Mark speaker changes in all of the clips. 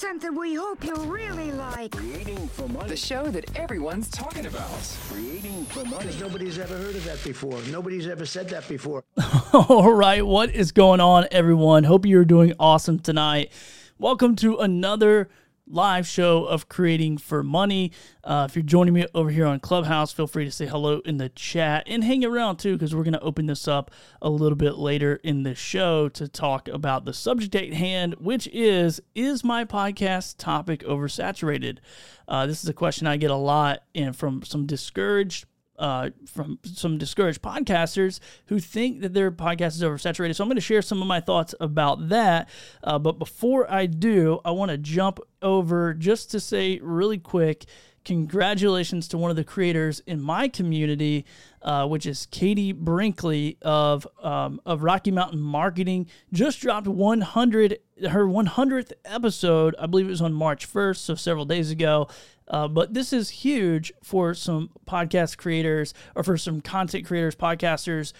Speaker 1: something we hope you'll really like.
Speaker 2: Creating for money.
Speaker 3: The show that everyone's talking about.
Speaker 2: Creating for money.
Speaker 4: Nobody's ever heard of that before. Nobody's ever said that before.
Speaker 5: All right, what is going on, everyone? Hope you're doing awesome tonight. Welcome to another live show of Creating for Money. Uh, if you're joining me over here on Clubhouse, feel free to say hello in the chat and hang around too, because we're going to open this up a little bit later in the show to talk about the subject at hand, which is Is my podcast topic oversaturated? Uh, this is a question I get a lot and from some discouraged uh, from some discouraged podcasters who think that their podcast is oversaturated. So I'm going to share some of my thoughts about that. Uh, but before I do, I want to jump over just to say really quick congratulations to one of the creators in my community, uh, which is Katie Brinkley of um, of Rocky Mountain Marketing. Just dropped 100 her 100th episode. I believe it was on March 1st, so several days ago. Uh, but this is huge for some podcast creators or for some content creators, podcasters.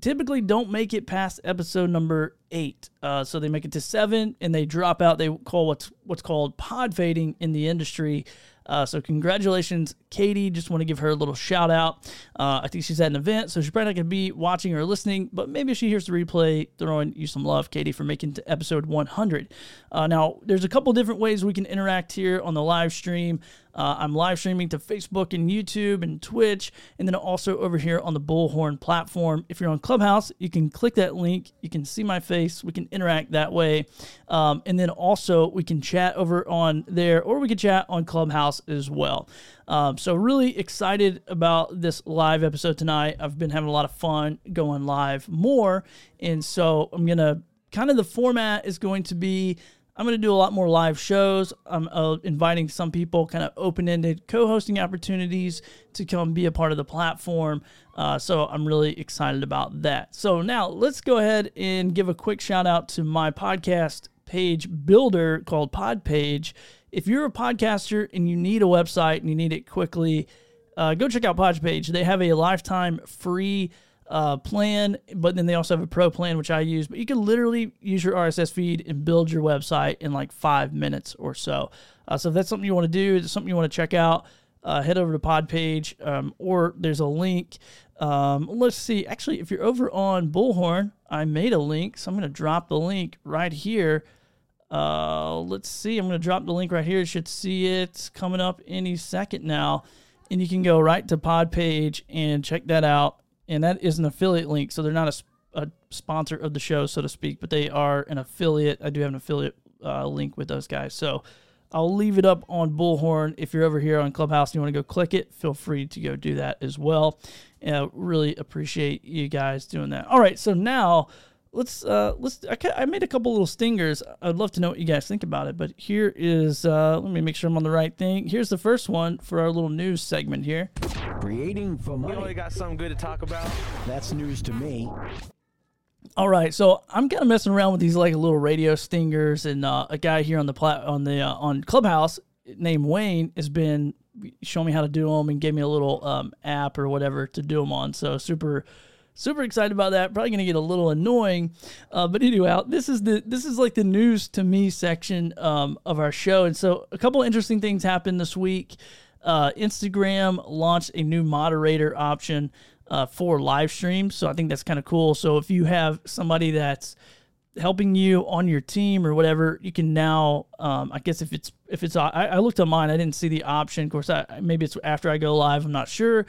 Speaker 5: Typically, don't make it past episode number eight. Uh, so they make it to seven and they drop out. They call what's what's called pod fading in the industry. Uh, so congratulations, Katie. Just want to give her a little shout out. Uh, I think she's at an event, so she's probably not going to be watching or listening, but maybe she hears the replay, throwing you some love, Katie, for making to episode 100. Uh, now, there's a couple different ways we can interact here on the live stream. Uh, I'm live streaming to Facebook and YouTube and Twitch, and then also over here on the Bullhorn platform. If you're on Clubhouse, you can click that link. You can see my face. We can interact that way. Um, and then also, we can chat over on there, or we can chat on Clubhouse as well. Um, so, really excited about this live episode tonight. I've been having a lot of fun going live more. And so, I'm going to kind of the format is going to be I'm going to do a lot more live shows. I'm uh, inviting some people, kind of open ended co hosting opportunities to come be a part of the platform. Uh, so I'm really excited about that. So now let's go ahead and give a quick shout out to my podcast page builder called Podpage. If you're a podcaster and you need a website and you need it quickly, uh, go check out Podpage. They have a lifetime free uh, plan, but then they also have a pro plan, which I use. But you can literally use your RSS feed and build your website in like five minutes or so. Uh, so if that's something you want to do, it's something you want to check out, uh, head over to Podpage um, or there's a link. Um, let's see. Actually, if you're over on Bullhorn, I made a link, so I'm going to drop the link right here. Uh, let's see. I'm going to drop the link right here. You should see it coming up any second now. And you can go right to Podpage and check that out and that is an affiliate link. So they're not a, a sponsor of the show, so to speak, but they are an affiliate. I do have an affiliate uh, link with those guys. So I'll leave it up on Bullhorn. If you're over here on Clubhouse and you want to go click it, feel free to go do that as well. Uh, really appreciate you guys doing that. All right, so now let's uh let's I, I made a couple little stingers i'd love to know what you guys think about it but here is uh let me make sure i'm on the right thing here's the first one for our little news segment here
Speaker 2: Creating for
Speaker 6: We only got something good to talk about.
Speaker 2: That's news to me.
Speaker 5: all right so i'm kind of messing around with these like little radio stingers and uh, a guy here on the plat on the uh, on clubhouse named wayne has been showing me how to do them and gave me a little um, app or whatever to do them on so super super excited about that probably gonna get a little annoying uh, but anyway this is the this is like the news to me section um, of our show and so a couple interesting things happened this week uh, instagram launched a new moderator option uh, for live streams so i think that's kind of cool so if you have somebody that's helping you on your team or whatever, you can now. Um, I guess if it's if it's I, I looked on mine, I didn't see the option. Of course, I, maybe it's after I go live. I'm not sure.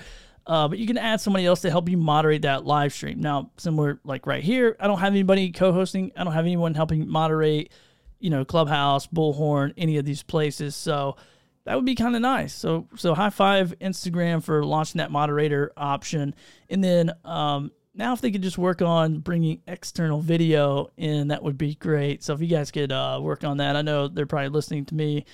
Speaker 5: Uh, but you can add somebody else to help you moderate that live stream. Now, similar like right here, I don't have anybody co-hosting. I don't have anyone helping moderate. You know, Clubhouse, Bullhorn, any of these places. So that would be kind of nice. So so high five Instagram for launching that moderator option, and then um, now if they could just work on bringing external video in, that would be great. So if you guys could uh, work on that, I know they're probably listening to me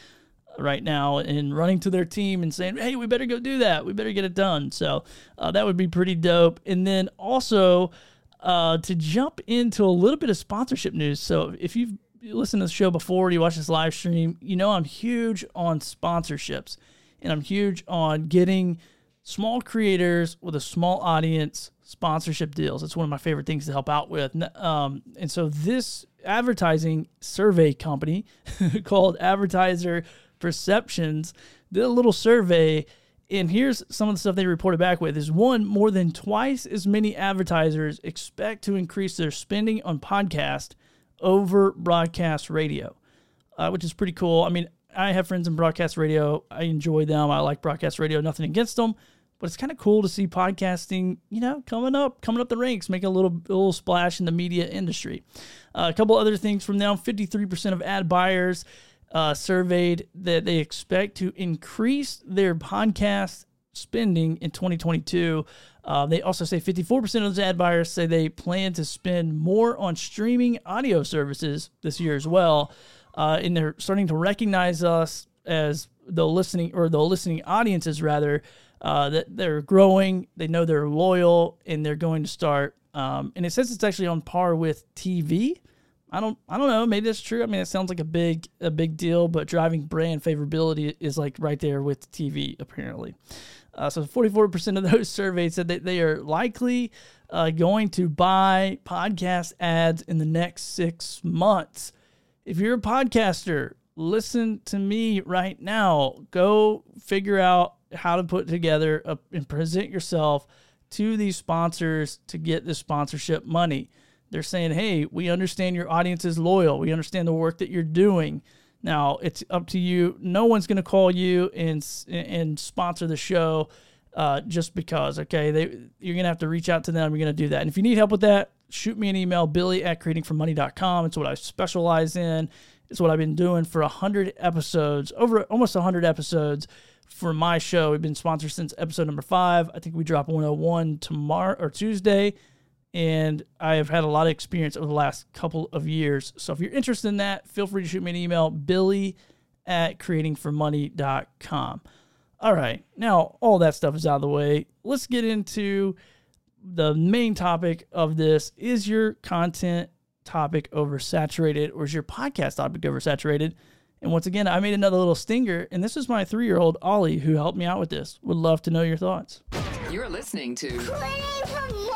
Speaker 5: right now and running to their team and saying, "Hey, we better go do that. We better get it done." So uh, that would be pretty dope. And then also uh, to jump into a little bit of sponsorship news. So if you've listened to the show before, you watch this live stream, you know I'm huge on sponsorships, and I'm huge on getting small creators with a small audience sponsorship deals. It's one of my favorite things to help out with. Um, and so this advertising survey company called Advertiser Perceptions did a little survey. And here's some of the stuff they reported back with is one, more than twice as many advertisers expect to increase their spending on podcast over broadcast radio, uh, which is pretty cool. I mean, I have friends in broadcast radio. I enjoy them. I like broadcast radio. Nothing against them, but it's kind of cool to see podcasting, you know, coming up, coming up the ranks, making a little little splash in the media industry. Uh, a couple other things from them: fifty-three percent of ad buyers uh, surveyed that they expect to increase their podcast spending in 2022. Uh, they also say 54% of those ad buyers say they plan to spend more on streaming audio services this year as well. Uh, and they're starting to recognize us as the listening or the listening audiences rather uh, that they're growing. They know they're loyal and they're going to start. Um, and it says it's actually on par with TV. I don't I don't know. Maybe that's true. I mean, it sounds like a big a big deal, but driving brand favorability is like right there with TV apparently. Uh, so 44% of those surveyed said that they are likely uh, going to buy podcast ads in the next six months. If you're a podcaster, listen to me right now. Go figure out how to put together a, and present yourself to these sponsors to get the sponsorship money. They're saying, hey, we understand your audience is loyal. We understand the work that you're doing. Now it's up to you. No one's going to call you and and sponsor the show uh, just because. Okay, they you're going to have to reach out to them. You're going to do that. And if you need help with that, shoot me an email, Billy at creatingformoney.com. It's what I specialize in. It's what I've been doing for hundred episodes, over almost hundred episodes for my show. We've been sponsored since episode number five. I think we drop 101 tomorrow or Tuesday and I have had a lot of experience over the last couple of years. So if you're interested in that, feel free to shoot me an email, billy at creatingformoney.com. All right, now all that stuff is out of the way. Let's get into the main topic of this. Is your content topic oversaturated or is your podcast topic oversaturated? And once again, I made another little stinger, and this is my three year old Ollie who helped me out with this. Would love to know your thoughts.
Speaker 3: You're listening to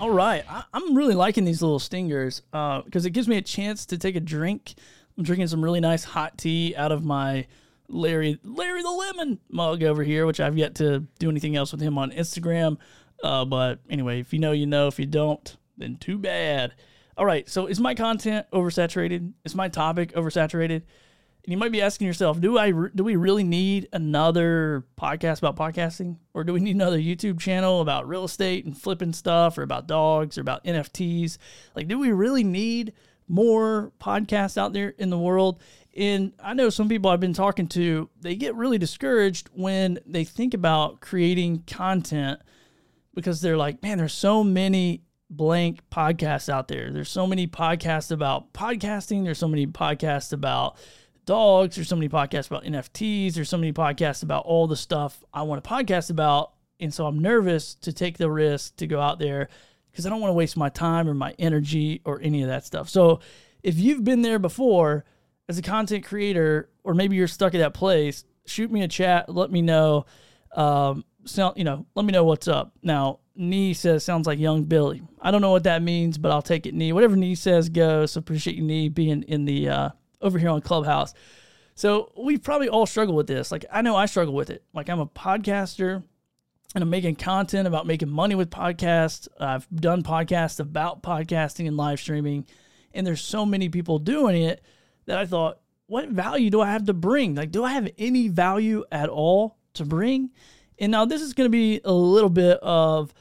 Speaker 5: All right, I, I'm really liking these little stingers because it gives me a chance to take a drink. I'm drinking some really nice hot tea out of my Larry Larry the Lemon mug over here, which I've yet to do anything else with him on Instagram. Uh, but anyway, if you know, you know. If you don't, then too bad. All right, so is my content oversaturated? Is my topic oversaturated? And you might be asking yourself, do I re- do we really need another podcast about podcasting, or do we need another YouTube channel about real estate and flipping stuff, or about dogs, or about NFTs? Like, do we really need more podcasts out there in the world? And I know some people I've been talking to, they get really discouraged when they think about creating content because they're like, man, there's so many blank podcasts out there. There's so many podcasts about podcasting. There's so many podcasts about dogs. There's so many podcasts about NFTs. There's so many podcasts about all the stuff I want to podcast about. And so I'm nervous to take the risk to go out there because I don't want to waste my time or my energy or any of that stuff. So if you've been there before as a content creator, or maybe you're stuck at that place, shoot me a chat. Let me know. Um, so, you know, let me know what's up. Now, Nee says sounds like young Billy. I don't know what that means, but I'll take it. Nee, whatever Nee says goes. So appreciate you, being in the uh, over here on Clubhouse. So we probably all struggle with this. Like I know I struggle with it. Like I'm a podcaster and I'm making content about making money with podcasts. I've done podcasts about podcasting and live streaming, and there's so many people doing it that I thought, what value do I have to bring? Like, do I have any value at all to bring? And now this is going to be a little bit of,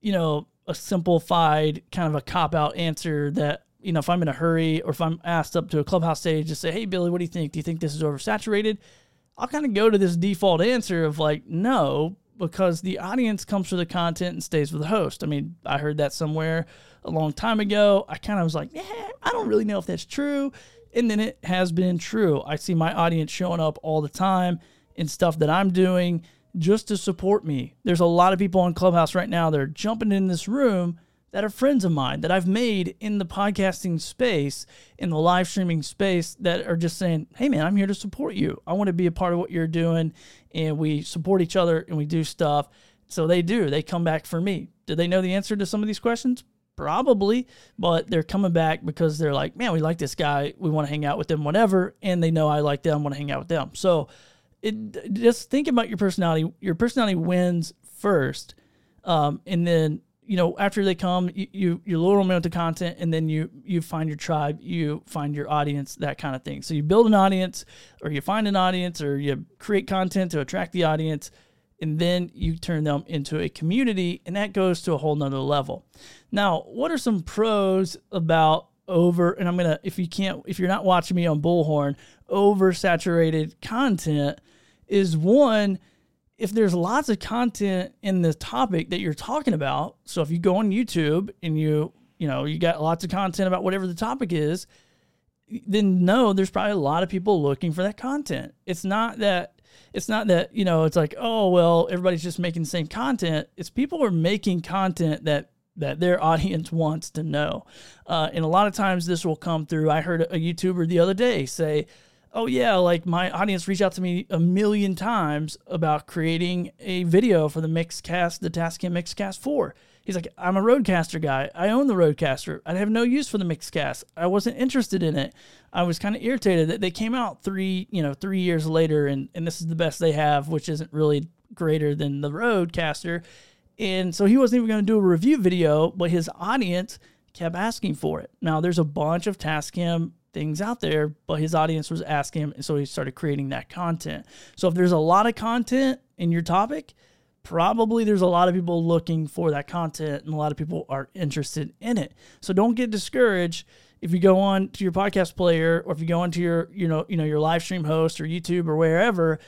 Speaker 5: you know, a simplified kind of a cop out answer that, you know, if I'm in a hurry or if I'm asked up to a clubhouse stage to say, hey, Billy, what do you think? Do you think this is oversaturated? I'll kind of go to this default answer of like, no, because the audience comes for the content and stays with the host. I mean, I heard that somewhere a long time ago. I kind of was like, yeah, I don't really know if that's true. And then it has been true. I see my audience showing up all the time in stuff that I'm doing just to support me. There's a lot of people on Clubhouse right now They're jumping in this room that are friends of mine that I've made in the podcasting space, in the live streaming space, that are just saying, hey, man, I'm here to support you. I want to be a part of what you're doing. And we support each other and we do stuff. So they do. They come back for me. Do they know the answer to some of these questions? Probably, but they're coming back because they're like, man, we like this guy. We want to hang out with them, whatever. And they know I like them, want to hang out with them. So it just think about your personality. Your personality wins first. Um, and then you know, after they come, you, you you load them into content, and then you you find your tribe, you find your audience, that kind of thing. So you build an audience, or you find an audience, or you create content to attract the audience, and then you turn them into a community, and that goes to a whole nother level. Now, what are some pros about over? And I'm gonna, if you can't, if you're not watching me on Bullhorn, oversaturated content is one if there's lots of content in the topic that you're talking about, so if you go on YouTube and you, you know, you got lots of content about whatever the topic is, then no, there's probably a lot of people looking for that content. It's not that it's not that, you know, it's like, oh, well, everybody's just making the same content. It's people are making content that that their audience wants to know. Uh, and a lot of times this will come through. I heard a YouTuber the other day say, oh yeah, like my audience reached out to me a million times about creating a video for the Mixcast, the Tascam Mixcast 4. He's like, I'm a Rodecaster guy. I own the Rodecaster. I have no use for the Mixcast. I wasn't interested in it. I was kind of irritated that they came out three, you know, three years later, and and this is the best they have, which isn't really greater than the Rodecaster. And so he wasn't even going to do a review video, but his audience kept asking for it. Now there's a bunch of Tascam things out there, but his audience was asking him, and so he started creating that content. So if there's a lot of content in your topic, probably there's a lot of people looking for that content and a lot of people are interested in it. So don't get discouraged if you go on to your podcast player or if you go onto your you know you know your live stream host or YouTube or wherever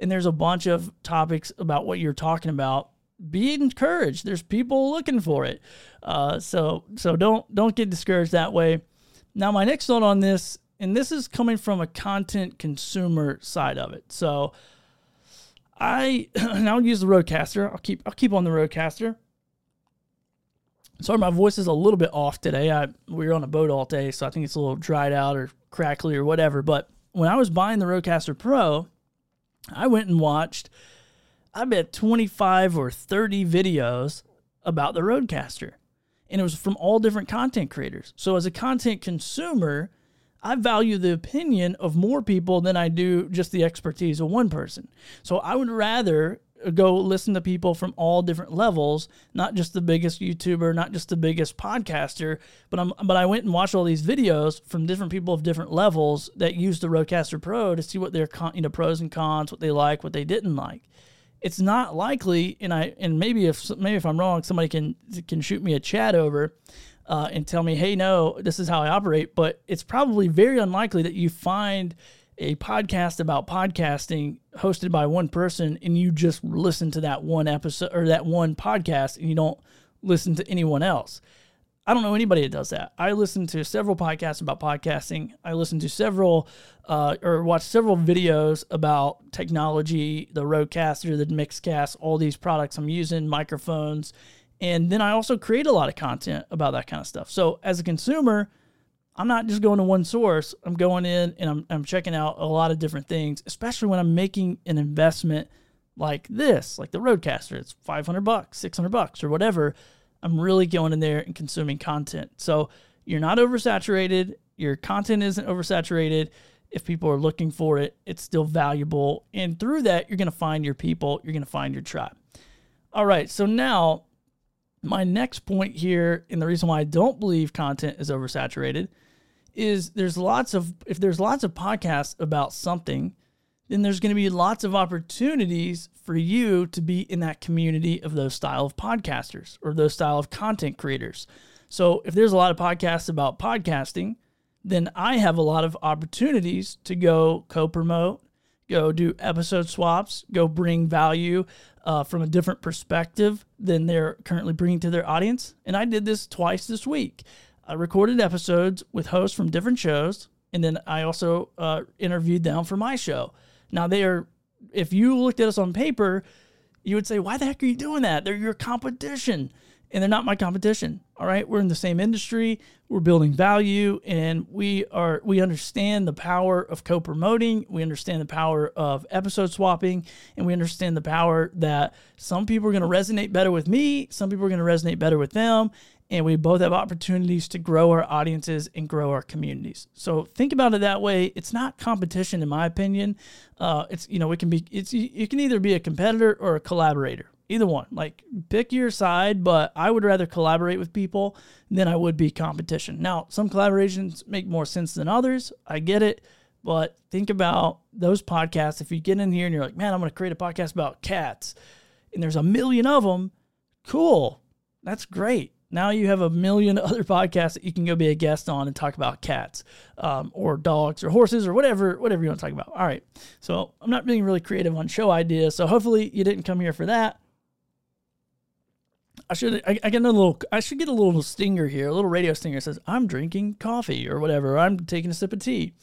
Speaker 5: and there's a bunch of topics about what you're talking about be encouraged there's people looking for it uh, so so don't don't get discouraged that way now, my next thought on this, and this is coming from a content consumer side of it. So, I and I'll use the Rodecaster. I'll keep I'll keep on the Rodecaster. Sorry, my voice is a little bit off today. I we were on a boat all day, so I think it's a little dried out or crackly or whatever. But when I was buying the Rodecaster Pro, I went and watched I bet 25 or 30 videos about the Rodecaster and it was from all different content creators. So as a content consumer, I value the opinion of more people than I do just the expertise of one person. So I would rather go listen to people from all different levels, not just the biggest YouTuber, not just the biggest podcaster, but I'm but I went and watched all these videos from different people of different levels that use the Rodecaster Pro to see what their con, you know pros and cons, what they like, what they didn't like it's not likely, and I and maybe if maybe if I'm wrong, somebody can can shoot me a chat over uh, and tell me, hey, no, this is how I operate. But it's probably very unlikely that you find a podcast about podcasting hosted by one person and you just listen to that one episode or that one podcast and you don't listen to anyone else. I don't know anybody that does that. I listen to several podcasts about podcasting. I listen to several uh, or watch several videos about technology, the Rodecaster, the Mixcast, all these products I'm using, microphones. And then I also create a lot of content about that kind of stuff. So as a consumer, I'm not just going to one source. I'm going in and I'm, I'm checking out a lot of different things, especially when I'm making an investment like this, like the Rodecaster. It's 500 bucks, 600 bucks, or whatever. I'm really going in there and consuming content. So you're not oversaturated. Your content isn't oversaturated. If people are looking for it, it's still valuable. And through that, you're going to find your people, you're going to find your tribe. All right. So now, my next point here, and the reason why I don't believe content is oversaturated, is there's lots of, if there's lots of podcasts about something, then there's going to be lots of opportunities for you to be in that community of those style of podcasters or those style of content creators. So if there's a lot of podcasts about podcasting, then I have a lot of opportunities to go co-promote, go do episode swaps, go bring value uh, from a different perspective than they're currently bringing to their audience. And I did this twice this week. I recorded episodes with hosts from different shows, and then I also uh, interviewed them for my show. Now they are, if you looked at us on paper, you would say, why the heck are you doing that? They're your competition. and they're not my competition. All right, we're in the same industry, we're building value, and we are we understand the power of co-promoting. We understand the power of episode swapping, and we understand the power that some people are going to resonate better with me, some people are going to resonate better with them, and we both have opportunities to grow our audiences and grow our communities. So think about it that way. It's not competition, in my opinion. Uh, it's you know it can be it's you can either be a competitor or a collaborator. Either one. Like pick your side, but I would rather collaborate with people than I would be competition. Now, some collaborations make more sense than others. I get it. But think about those podcasts. If you get in here and you're like, man, I'm going to create a podcast about cats, and there's a million of them, cool. That's great. Now you have a million other podcasts that you can go be a guest on and talk about cats, um, or dogs, or horses, or whatever, whatever you want to talk about. All right. So I'm not being really creative on show ideas. So hopefully you didn't come here for that. I should I, I get a little I should get a little stinger here, a little radio stinger says I'm drinking coffee or whatever. I'm taking a sip of tea.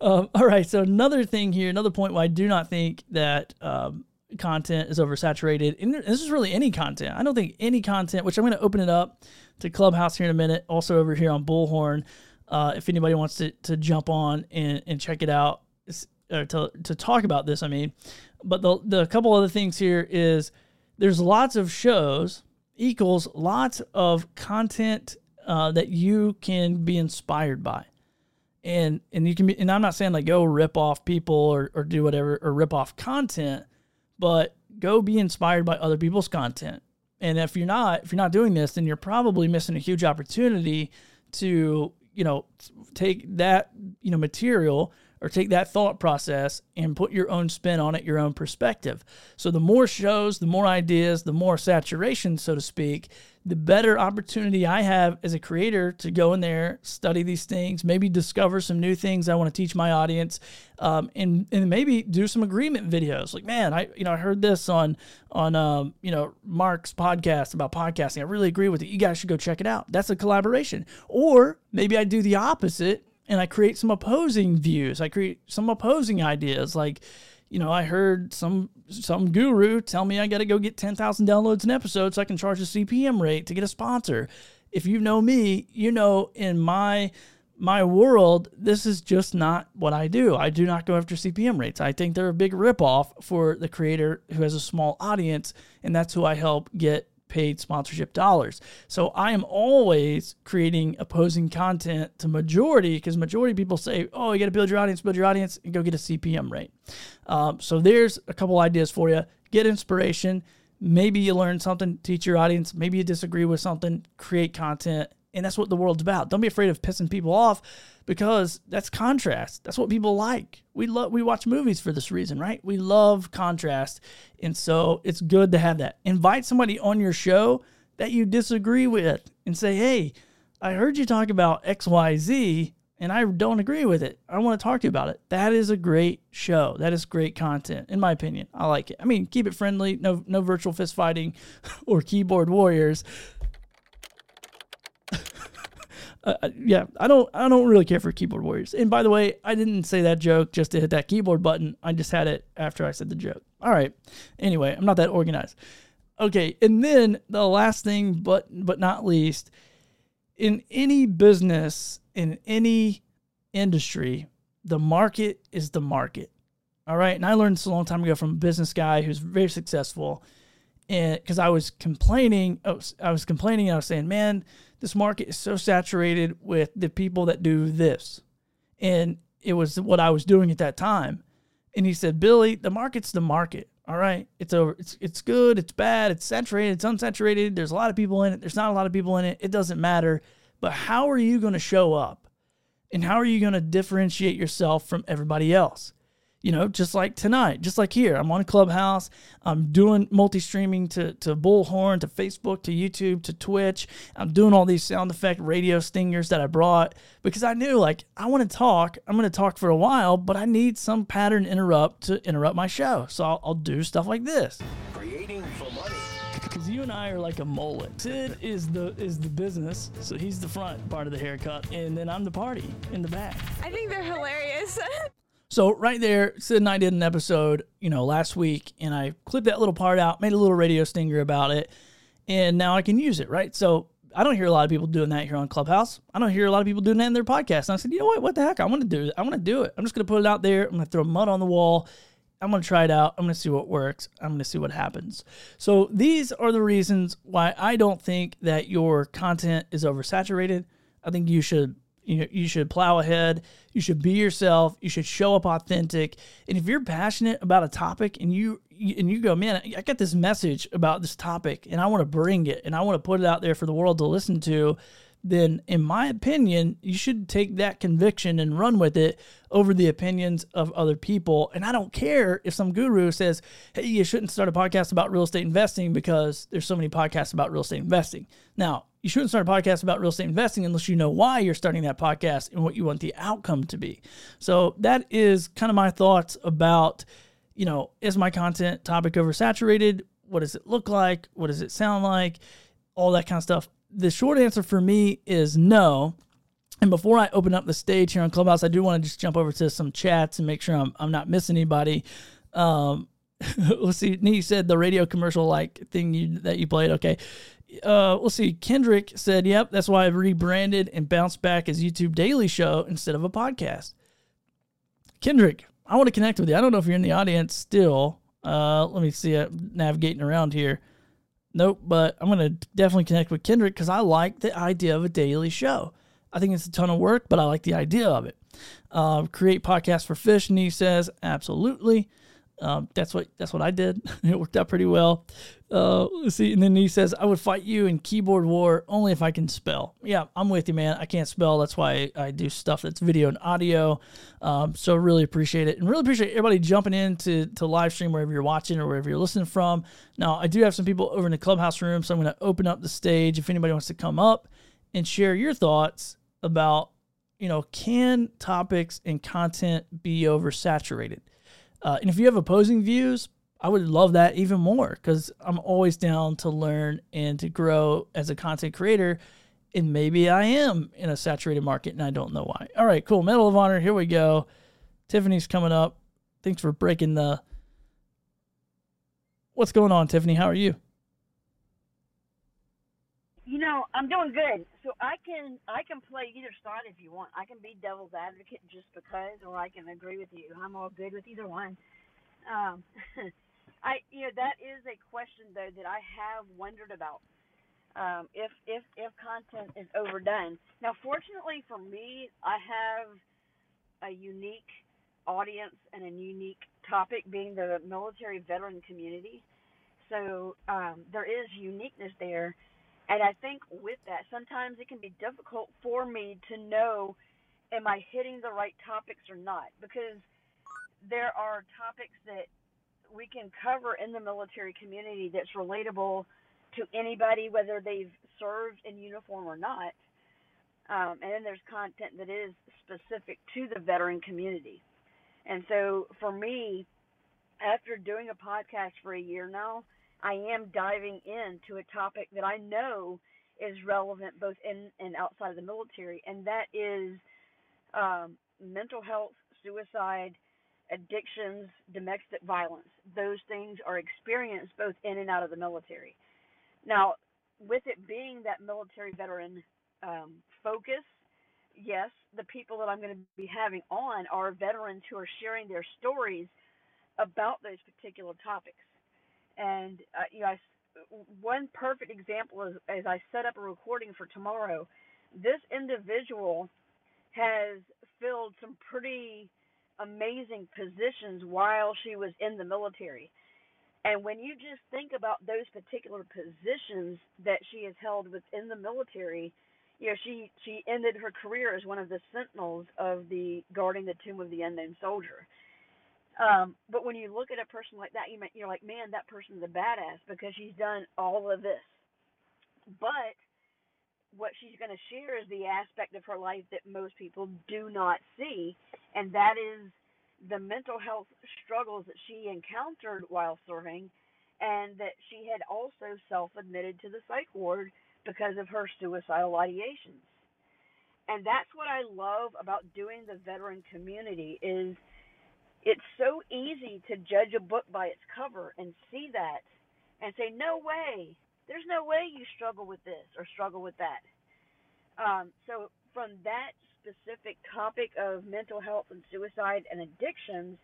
Speaker 5: Um, all right, so another thing here, another point why I do not think that um, content is oversaturated. And this is really any content. I don't think any content, which I'm going to open it up to Clubhouse here in a minute. Also over here on Bullhorn, uh, if anybody wants to to jump on and, and check it out, or to to talk about this, I mean. But the the couple other things here is there's lots of shows equals lots of content uh, that you can be inspired by. And and you can be and I'm not saying like go rip off people or, or do whatever or rip off content, but go be inspired by other people's content. And if you're not if you're not doing this, then you're probably missing a huge opportunity to, you know, take that, you know, material or take that thought process and put your own spin on it, your own perspective. So the more shows, the more ideas, the more saturation, so to speak, the better opportunity I have as a creator to go in there, study these things, maybe discover some new things I want to teach my audience, um, and and maybe do some agreement videos. Like, man, I you know I heard this on on um, you know Mark's podcast about podcasting. I really agree with it. You guys should go check it out. That's a collaboration. Or maybe I do the opposite and I create some opposing views. I create some opposing ideas. Like, you know, I heard some some guru tell me I got to go get 10,000 downloads an episode so I can charge a CPM rate to get a sponsor. If you know me, you know in my my world, this is just not what I do. I do not go after CPM rates. I think they're a big ripoff for the creator who has a small audience, and that's who I help get paid sponsorship dollars. So I am always creating opposing content to majority because majority people say, oh, you got to build your audience, build your audience, and go get a CPM rate. Um, so there's a couple ideas for you. Get inspiration. Maybe you learn something, teach your audience. Maybe you disagree with something, create content. And that's what the world's about. Don't be afraid of pissing people off because that's contrast. That's what people like. We love we watch movies for this reason, right? We love contrast. And so it's good to have that. Invite somebody on your show that you disagree with and say, "Hey, I heard you talk about XYZ and I don't agree with it. I want to talk to you about it." That is a great show. That is great content in my opinion. I like it. I mean, keep it friendly, no no virtual fist fighting or keyboard warriors. Uh, uh, yeah, I don't I don't really care for keyboard warriors. And by the way, I didn't say that joke just to hit that keyboard button. I just had it after I said the joke. All right. Anyway, I'm not that organized. Okay, and then the last thing, but but not least, in any business, in any industry, the market is the market. All right, and I learned this a long time ago from a business guy who's very successful, because I was complaining, I was, I was complaining, I was saying, man, this market is so saturated with the people that do this. And it was what I was doing at that time. And he said, Billy, the market's the market. All right. It's over. It's it's good. It's bad. It's saturated. It's unsaturated. There's a lot of people in it. There's not a lot of people in it. It doesn't matter. But how are you going to show up? And how are you going to differentiate yourself from everybody else? You know, just like tonight, just like here. I'm on a Clubhouse. I'm doing multi streaming to, to Bullhorn, to Facebook, to YouTube, to Twitch. I'm doing all these sound effect radio stingers that I brought because I knew, like, I want to talk. I'm going to talk for a while, but I need some pattern interrupt to interrupt my show. So I'll, I'll do stuff like this.
Speaker 2: Creating for money.
Speaker 5: Because you and I are like a mullet. Sid is the is the business, so he's the front part of the haircut, and then I'm the party in the back.
Speaker 7: I think they're hilarious.
Speaker 5: So right there, Sid and I did an episode, you know, last week, and I clipped that little part out, made a little radio stinger about it, and now I can use it, right? So I don't hear a lot of people doing that here on Clubhouse. I don't hear a lot of people doing that in their podcast. And I said, you know what? What the heck? I want to do it. I want to do it. I'm just going to put it out there. I'm going to throw mud on the wall. I'm going to try it out. I'm going to see what works. I'm going to see what happens. So these are the reasons why I don't think that your content is oversaturated. I think you should you know, you should plow ahead. You should be yourself. You should show up authentic. And if you're passionate about a topic and you and you go, man, I got this message about this topic and I want to bring it and I want to put it out there for the world to listen to, then in my opinion, you should take that conviction and run with it over the opinions of other people. And I don't care if some guru says, hey, you shouldn't start a podcast about real estate investing because there's so many podcasts about real estate investing. Now, you shouldn't start a podcast about real estate investing unless you know why you're starting that podcast and what you want the outcome to be. So that is kind of my thoughts about, you know, is my content topic oversaturated? What does it look like? What does it sound like? All that kind of stuff. The short answer for me is no. And before I open up the stage here on Clubhouse, I do want to just jump over to some chats and make sure I'm, I'm not missing anybody. Um, let's see. Nee said the radio commercial like thing you that you played. Okay, uh, let's see. Kendrick said, "Yep, that's why I rebranded and bounced back as YouTube Daily Show instead of a podcast." Kendrick, I want to connect with you. I don't know if you're in the audience still. Uh, let me see. I'm navigating around here. Nope, but I'm gonna definitely connect with Kendrick because I like the idea of a daily show. I think it's a ton of work, but I like the idea of it. Uh, create podcast for fish, and he says absolutely. Um, that's what that's what I did. it worked out pretty well. Uh, let's see, and then he says, "I would fight you in keyboard war only if I can spell." Yeah, I'm with you, man. I can't spell. That's why I, I do stuff that's video and audio. Um, so really appreciate it, and really appreciate everybody jumping in to, to live stream wherever you're watching or wherever you're listening from. Now, I do have some people over in the clubhouse room, so I'm going to open up the stage if anybody wants to come up and share your thoughts about, you know, can topics and content be oversaturated? Uh, and if you have opposing views, I would love that even more because I'm always down to learn and to grow as a content creator. And maybe I am in a saturated market and I don't know why. All right, cool. Medal of Honor. Here we go. Tiffany's coming up. Thanks for breaking the. What's going on, Tiffany? How are you?
Speaker 7: You know, I'm doing good. So I can I can play either side if you want. I can be devil's advocate just because, or I can agree with you. I'm all good with either one. Um, I you know that is a question though that I have wondered about. Um, if if if content is overdone. Now, fortunately for me, I have a unique audience and a unique topic, being the military veteran community. So um, there is uniqueness there and I think with that, sometimes it can be difficult for me to know am I hitting the right topics or not? Because there are topics that we can cover in the military community that's relatable to anybody, whether they've served in uniform or not. Um, and then there's content that is specific to the veteran community. And so for me, after doing a podcast for a year now, I am diving into a topic that I know is relevant both in and outside of the military, and that is um, mental health, suicide, addictions, domestic violence. Those things are experienced both in and out of the military. Now, with it being that military veteran um, focus, yes, the people that I'm going to be having on are veterans who are sharing their stories about those particular topics. And uh, you know, one perfect example is as I set up a recording for tomorrow. This individual has filled some pretty amazing positions while she was in the military. And when you just think about those particular positions that she has held within the military, you know, she she ended her career as one of the sentinels of the guarding the tomb of the unknown soldier. Um, but when you look at a person like that, you may, you're like, man, that person's a badass because she's done all of this. But what she's going to share is the aspect of her life that most people do not see, and that is the mental health struggles that she encountered while serving, and that she had also self-admitted to the psych ward because of her suicidal ideations. And that's what I love about doing the veteran community is – it's so easy to judge a book by its cover and see that and say, no way, there's no way you struggle with this or struggle with that. Um, so from that specific topic of mental health and suicide and addictions,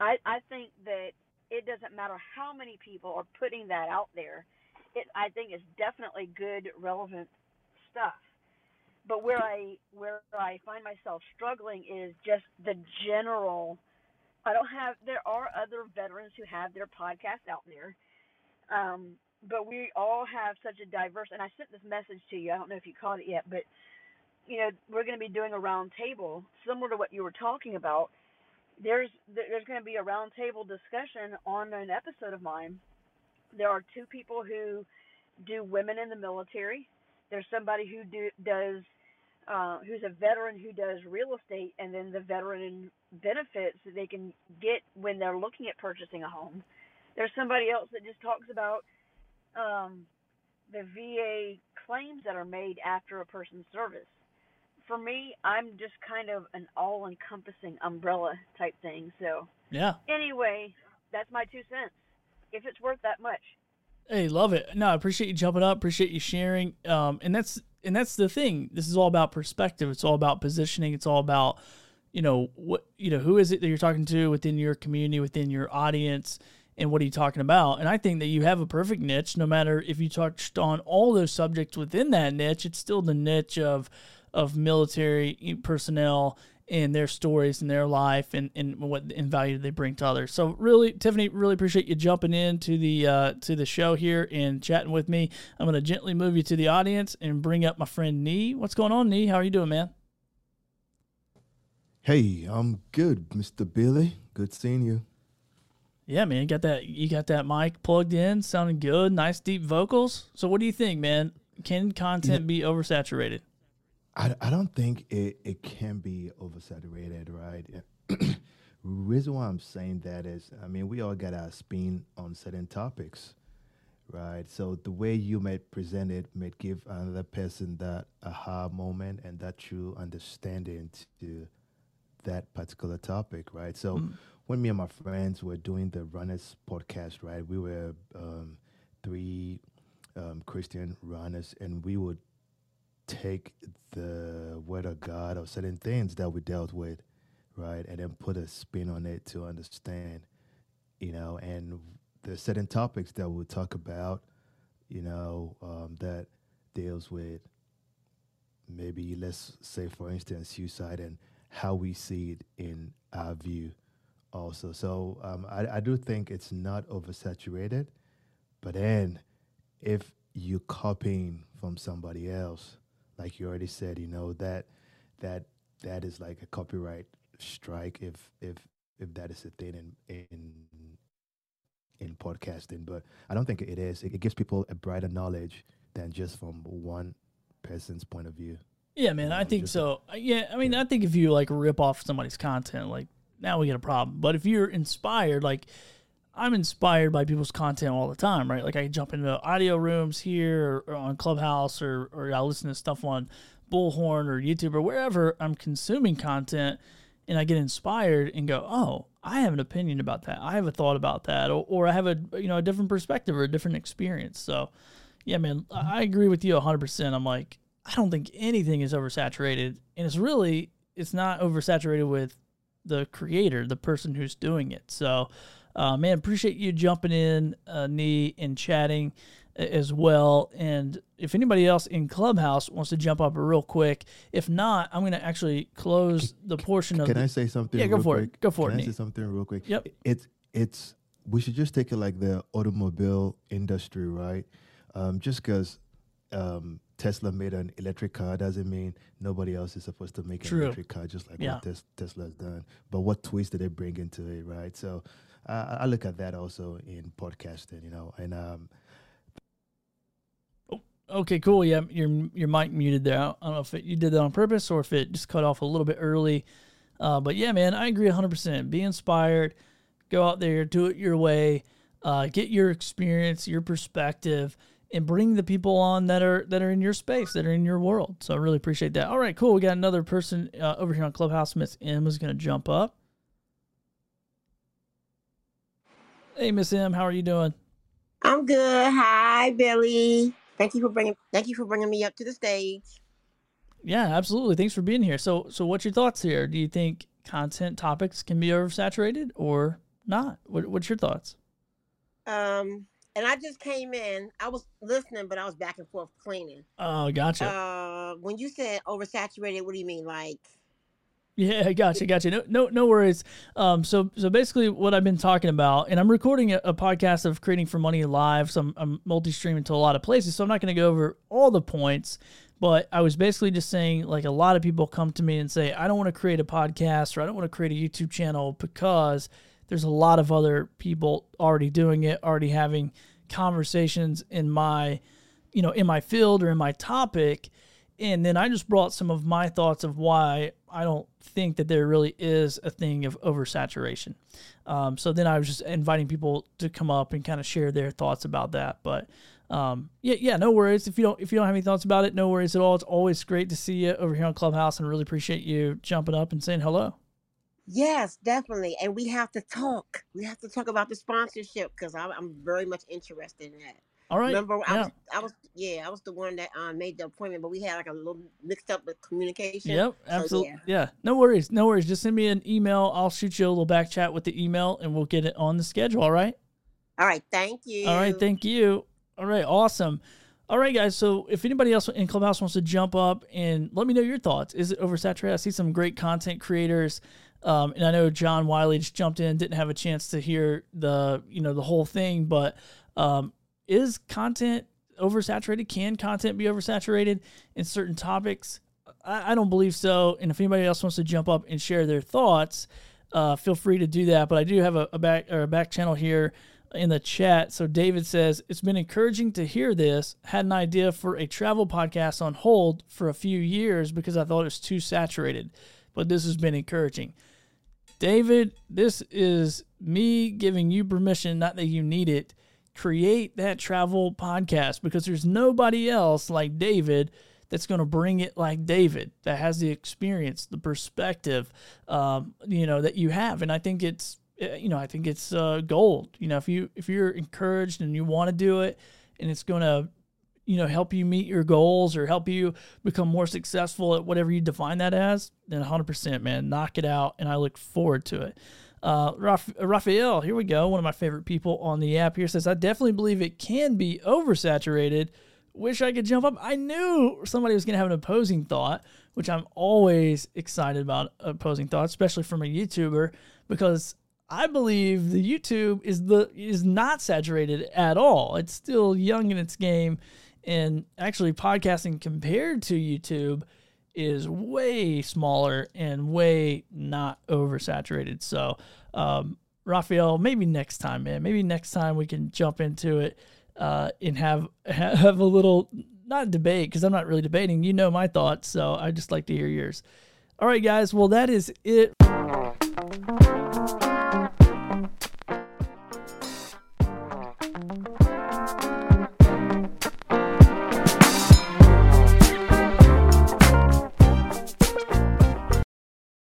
Speaker 7: I, I think that it doesn't matter how many people are putting that out there. It I think it's definitely good, relevant stuff. But where I where I find myself struggling is just the general. I don't have. There are other veterans who have their podcast out there, um, but we all have such a diverse. And I sent this message to you. I don't know if you caught it yet, but you know we're going to be doing a round table similar to what you were talking about. There's there's going to be a round table discussion on an episode of mine. There are two people who do women in the military. There's somebody who do, does uh, who's a veteran who does real estate, and then the veteran benefits that they can get when they're looking at purchasing a home. There's somebody else that just talks about um, the VA claims that are made after a person's service. For me, I'm just kind of an all-encompassing umbrella type thing. So
Speaker 5: Yeah.
Speaker 7: anyway, that's my two cents. If it's worth that much.
Speaker 5: Hey, love it. No, I appreciate you jumping up. Appreciate you sharing. Um, and that's and that's the thing. This is all about perspective. It's all about positioning. It's all about, you know, what you know, who is it that you're talking to within your community, within your audience, and what are you talking about? And I think that you have a perfect niche. No matter if you touched on all those subjects within that niche, it's still the niche of of military personnel and their stories and their life and, and what and value they bring to others. So really, Tiffany, really appreciate you jumping into the uh, to the show here and chatting with me. I'm gonna gently move you to the audience and bring up my friend Nee. What's going on, Nee? How are you doing, man?
Speaker 8: Hey, I'm good, Mr. Billy. Good seeing you.
Speaker 5: Yeah, man, you got that you got that mic plugged in, sounding good, nice deep vocals. So what do you think, man? Can content be oversaturated?
Speaker 8: I, I don't think it, it can be oversaturated, right? Reason why I'm saying that is, I mean, we all got our spin on certain topics, right? So the way you might present it might give another person that aha moment and that true understanding to that particular topic, right? So when me and my friends were doing the Runners podcast, right, we were um, three um, Christian runners, and we would take the word of God or certain things that we dealt with, right, and then put a spin on it to understand, you know, and the certain topics that we'll talk about, you know, um, that deals with maybe let's say for instance suicide and how we see it in our view also. So um, I, I do think it's not oversaturated but then if you're copying from somebody else like you already said you know that that that is like a copyright strike if if if that is a thing in in in podcasting. But i don't think it is. It, it gives people a brighter knowledge than just from one person's point of view
Speaker 5: Yeah, man, I think so. Yeah, I mean, I think if you like rip off somebody's content, like now we get a problem. But if you're inspired, like I'm inspired by people's content all the time, right? Like I jump into audio rooms here or, or on Clubhouse or or I listen to stuff on Bullhorn or YouTube or wherever I'm consuming content, and I get inspired and go, oh, I have an opinion about that. I have a thought about that, or, or I have a you know a different perspective or a different experience. So, yeah, man, I I agree with you 100. percent I'm like, I don't think anything is oversaturated, and it's really it's not oversaturated with the creator, the person who's doing it. So, uh, man, appreciate you jumping in, uh, Nee, and chatting as well. And if anybody else in Clubhouse wants to jump up real quick, if not, I'm going to actually close the portion of.
Speaker 8: Can
Speaker 5: the,
Speaker 8: I say something?
Speaker 5: Yeah, go for it. Go for
Speaker 8: Can
Speaker 5: it,
Speaker 8: I say something real quick?
Speaker 5: Yep.
Speaker 8: It's it's we should just take it like the automobile industry, right? Um, just because um, Tesla made an electric car doesn't mean nobody else is supposed to make an electric car, just like
Speaker 5: Yeah.
Speaker 8: what tes- Tesla's done. But what twist did they bring into it, right? So uh, I look at that also in podcasting, you know, and um,
Speaker 5: Okay, cool. Yeah, your your mic muted there. I don't know if it, you did that on purpose or if it just cut off a little bit early. Uh, but yeah, man, I agree 100%. Be inspired. Go out there, do it your way. Uh, get your experience, your perspective, and bring the people on that are that are in your space, that are in your world. So I really appreciate that. All right, cool. We got another person uh, over here on Clubhouse. Miss M is going to jump up. Hey, Miss M, how are you doing?
Speaker 9: I'm good. Hi, Billy. Thank you for bringing. Thank you for bringing me up to the stage.
Speaker 5: Yeah, absolutely. Thanks for being here. So, so what's your thoughts here? Do you think content topics can be oversaturated or not? What, what's your thoughts?
Speaker 9: Um, and I just came in. I was listening, but I was back and forth cleaning.
Speaker 5: Oh, gotcha.
Speaker 9: Uh, when you said oversaturated, what do you mean? Like,
Speaker 5: Yeah, gotcha, gotcha. No, no, no worries. Um, so, so basically, what I've been talking about, and I'm recording a, a podcast of creating for money live. So I'm, I'm multi-streaming to a lot of places. So I'm not going to go over all the points, but I was basically just saying, like, a lot of people come to me and say, I don't want to create a podcast or I don't want to create a YouTube channel because there's a lot of other people already doing it, already having conversations in my, you know, in my field or in my topic. And then I just brought some of my thoughts of why I don't think that there really is a thing of oversaturation. Um, so then I was just inviting people to come up and kind of share their thoughts about that. But um, yeah, yeah, no worries. If you don't if you don't have any thoughts about it, no worries at all. It's always great to see you over here on Clubhouse, and really appreciate you jumping up and saying hello.
Speaker 9: Yes, definitely. And we have to talk. We have to talk about the sponsorship because I'm, I'm very much interested in that.
Speaker 5: All right.
Speaker 9: Remember, I
Speaker 5: yeah.
Speaker 9: was, I was, yeah, I was the one that um, made the appointment, but we had like a little mixed up with communication.
Speaker 5: Yep,
Speaker 9: So,
Speaker 5: absolutely.
Speaker 9: yeah.
Speaker 5: yeah. no worries, no worries. Just send me an email. I'll shoot you a little back chat with the email, and we'll get it on the schedule. All right.
Speaker 9: All right. Thank you.
Speaker 5: All right, thank you. All right, awesome. All right, guys. So if anybody else in Clubhouse wants to jump up and let me know your thoughts, is it oversaturated? I see some great content creators, um, and I know John Wiley just jumped in, didn't have a chance to hear the you know the whole thing, but um, is content oversaturated? Can content be oversaturated in certain topics? I, I don't believe so. And if anybody else wants to jump up and share their thoughts, uh, feel free to do that. But I do have a, a back or a back channel here in the chat. So David says it's been encouraging to hear this. Had an idea for a travel podcast on hold for a few years because I thought it was too saturated, but this has been encouraging. David, this is me giving you permission, not that you need it. Create that travel podcast because there's nobody else like David that's going to bring it like David that has the experience, the perspective, um, you know, that you have. And I think it's, uh, you know, I think it's uh, gold. You know, if you if you're encouraged and you want to do it, and it's going to, you know, help you meet your goals or help you become more successful at whatever you define that as, then 100%, man, knock it out. And I look forward to it. Uh, Raphael, here we go. One of my favorite people on the app here says, I definitely believe it can be oversaturated. Wish I could jump up. I knew somebody was going to have an opposing thought, which I'm always excited about opposing thoughts, especially from a YouTuber, because I believe the YouTube is the is not saturated at all. It's still young in its game, and actually podcasting compared to YouTube is way smaller and way not oversaturated. So, um, Raphael, maybe next time, man. Maybe next time we can jump into it uh, and have have a little not debate because I'm not really debating. You know my thoughts, so I just like to hear yours. All right, guys. Well, that is it.